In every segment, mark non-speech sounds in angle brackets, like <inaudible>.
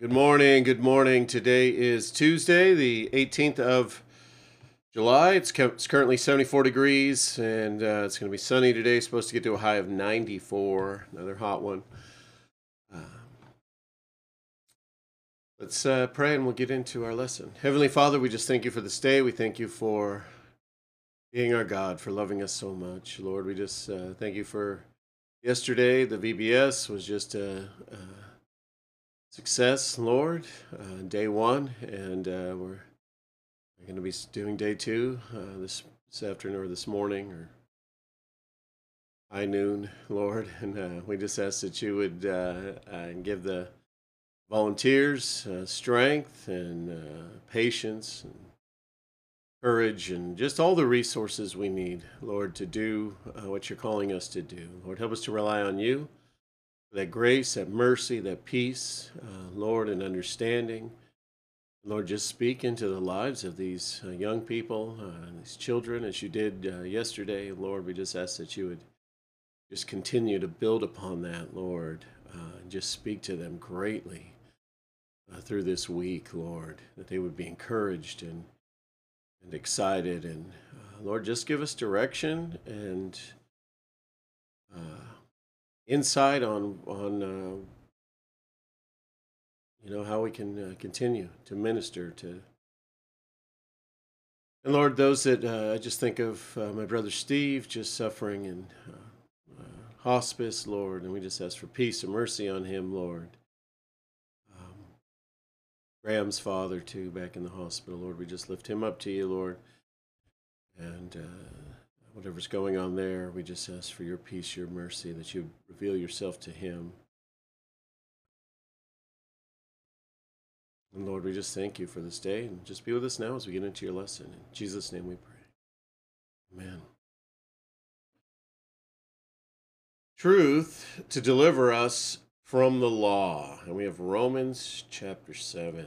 Good morning. Good morning. Today is Tuesday, the 18th of July. It's, it's currently 74 degrees and uh, it's going to be sunny today. Supposed to get to a high of 94. Another hot one. Uh, let's uh, pray and we'll get into our lesson. Heavenly Father, we just thank you for this day. We thank you for being our God, for loving us so much. Lord, we just uh, thank you for yesterday. The VBS was just a. success, Lord. Uh, day one, and uh, we're, we're going to be doing day two uh, this, this afternoon or this morning or high noon, Lord. <laughs> And uh, we just ask that you would uh, uh, give the volunteers strength and patience and courage and just all the resources we need, Lord, to do what you're calling us to do. Lord, help us to rely on you that grace, that mercy, that peace, uh, Lord, and understanding. Lord, just speak into the lives of these uh, young people, uh, these children, as you did uh, yesterday. Lord, we just ask that you would just continue to build upon that, Lord, uh, and just speak to them greatly uh, through this week, Lord, that they would be encouraged and and excited. And Lord, just give us direction and insight on on uh, you know how we can uh, continue to minister to and lord those that uh, i just think of uh, my brother steve just suffering in uh, uh, hospice lord and we just ask for peace and mercy on him lord. Um, graham's father too back in the hospital lord we just lift him up to you lord. And whatever's going on there, we just ask for your peace, your mercy, that you reveal yourself to him. And Lord, we just thank you for this day and just be with us now as we get into your lesson. In Jesus' name we pray. Amen. Truth to deliver us from the law. And we have Romans chapter 7.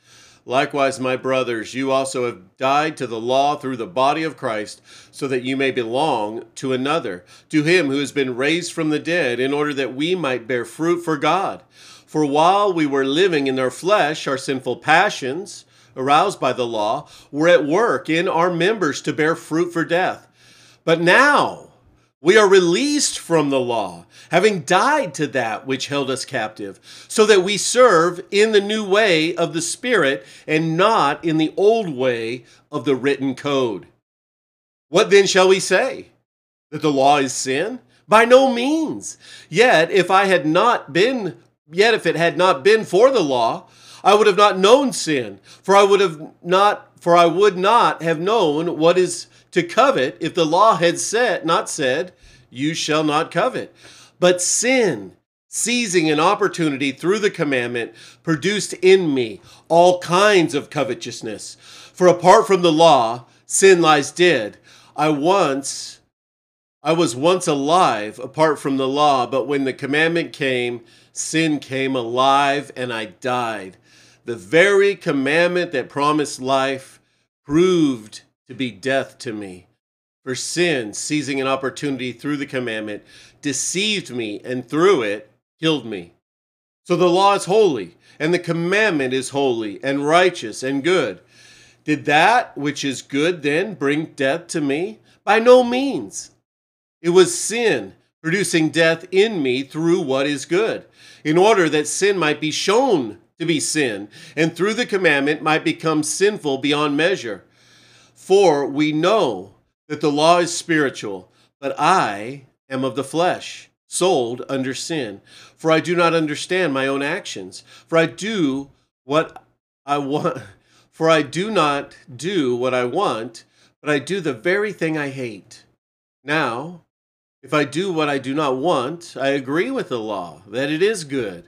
Likewise, my brothers, you also have died to the law through the body of Christ, so that you may belong to another, to him who has been raised from the dead, in order that we might bear fruit for God. For while we were living in our flesh, our sinful passions, aroused by the law, were at work in our members to bear fruit for death. But now, we are released from the law, having died to that which held us captive, so that we serve in the new way of the Spirit and not in the old way of the written code. What then shall we say? That the law is sin? By no means. Yet, if I had not been, yet if it had not been for the law, I would have not known sin, for I would have not, for I would not have known what is to covet if the law had said not said you shall not covet. But sin seizing an opportunity through the commandment produced in me all kinds of covetousness. For apart from the law sin lies dead. I once i was once alive apart from the law but when the commandment came sin came alive and i died the very commandment that promised life proved to be death to me. For sin, seizing an opportunity through the commandment, deceived me and through it killed me. So the law is holy, and the commandment is holy and righteous and good. Did that which is good then bring death to me? By no means. It was sin producing death in me through what is good, in order that sin might be shown to be sin, and through the commandment might become sinful beyond measure. For we know that the law is spiritual, but I am of the flesh, sold under sin. For I do not understand my own actions. For I do what I want. <laughs> For I do not do what I want, but I do the very thing I hate. Now, if I do what I do not want, I agree with the law that it is good.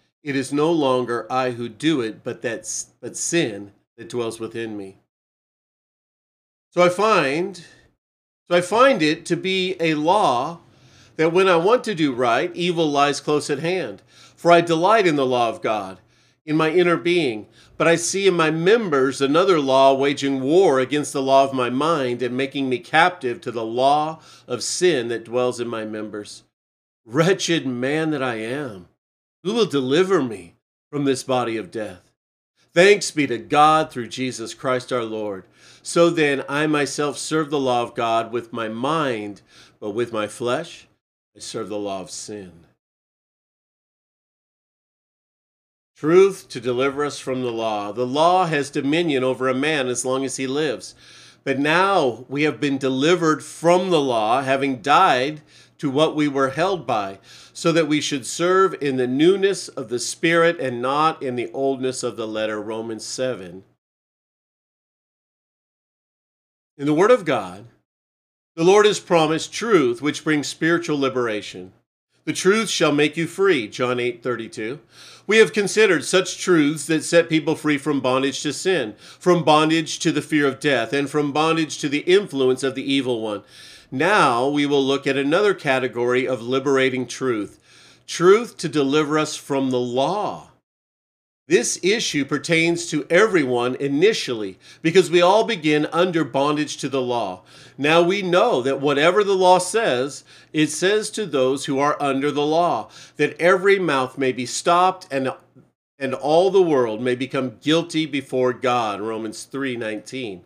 it is no longer I who do it, but that but sin that dwells within me. So I find so I find it to be a law that when I want to do right, evil lies close at hand. For I delight in the law of God in my inner being, but I see in my members another law waging war against the law of my mind and making me captive to the law of sin that dwells in my members. Wretched man that I am, who will deliver me from this body of death? Thanks be to God through Jesus Christ our Lord. So then, I myself serve the law of God with my mind, but with my flesh, I serve the law of sin. Truth to deliver us from the law. The law has dominion over a man as long as he lives. But now we have been delivered from the law, having died to what we were held by, so that we should serve in the newness of the Spirit and not in the oldness of the letter. Romans 7. In the Word of God, the Lord has promised truth which brings spiritual liberation. The truth shall make you free, John 8 32. We have considered such truths that set people free from bondage to sin, from bondage to the fear of death, and from bondage to the influence of the evil one. Now we will look at another category of liberating truth truth to deliver us from the law. This issue pertains to everyone initially because we all begin under bondage to the law. Now we know that whatever the law says, it says to those who are under the law that every mouth may be stopped and and all the world may become guilty before God. Romans 3:19.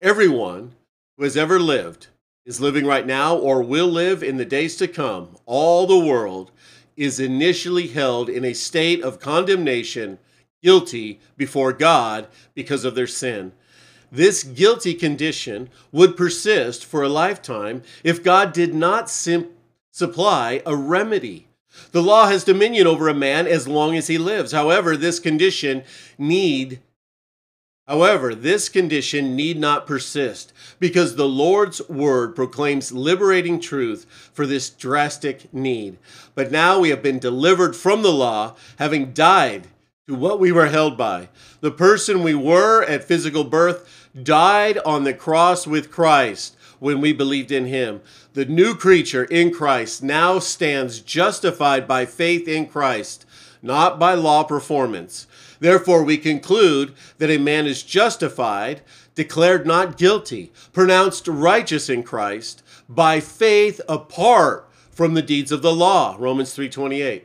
Everyone who has ever lived is living right now or will live in the days to come. All the world is initially held in a state of condemnation, guilty before God because of their sin. This guilty condition would persist for a lifetime if God did not sim- supply a remedy. The law has dominion over a man as long as he lives. However, this condition need However, this condition need not persist because the Lord's word proclaims liberating truth for this drastic need. But now we have been delivered from the law, having died to what we were held by. The person we were at physical birth died on the cross with Christ when we believed in him. The new creature in Christ now stands justified by faith in Christ, not by law performance. Therefore, we conclude that a man is justified, declared not guilty, pronounced righteous in Christ by faith apart from the deeds of the law. Romans 3:28.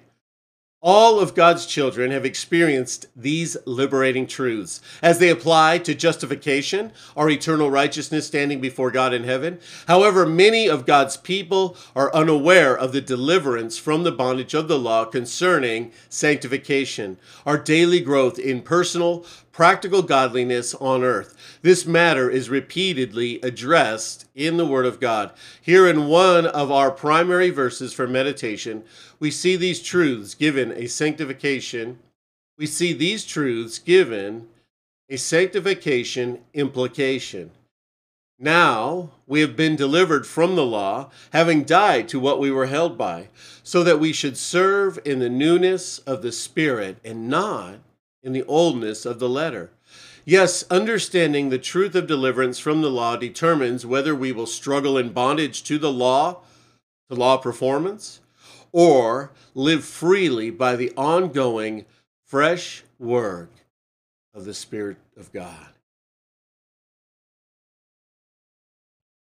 All of God's children have experienced these liberating truths as they apply to justification, our eternal righteousness standing before God in heaven. However, many of God's people are unaware of the deliverance from the bondage of the law concerning sanctification, our daily growth in personal, practical godliness on earth. This matter is repeatedly addressed in the Word of God. Here, in one of our primary verses for meditation, we see these truths given a sanctification. We see these truths given a sanctification implication. Now we have been delivered from the law, having died to what we were held by, so that we should serve in the newness of the Spirit and not in the oldness of the letter. Yes, understanding the truth of deliverance from the law determines whether we will struggle in bondage to the law, to law performance, or live freely by the ongoing fresh work of the Spirit of God.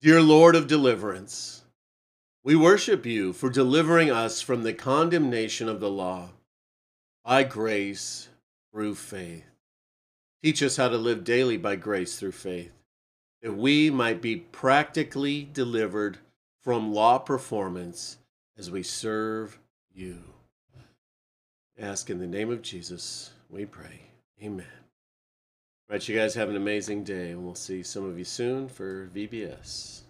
Dear Lord of deliverance, we worship you for delivering us from the condemnation of the law by grace through faith. Teach us how to live daily by grace through faith, that we might be practically delivered from law performance as we serve you. Ask in the name of Jesus, we pray. Amen. All right, you guys have an amazing day, and we'll see some of you soon for VBS.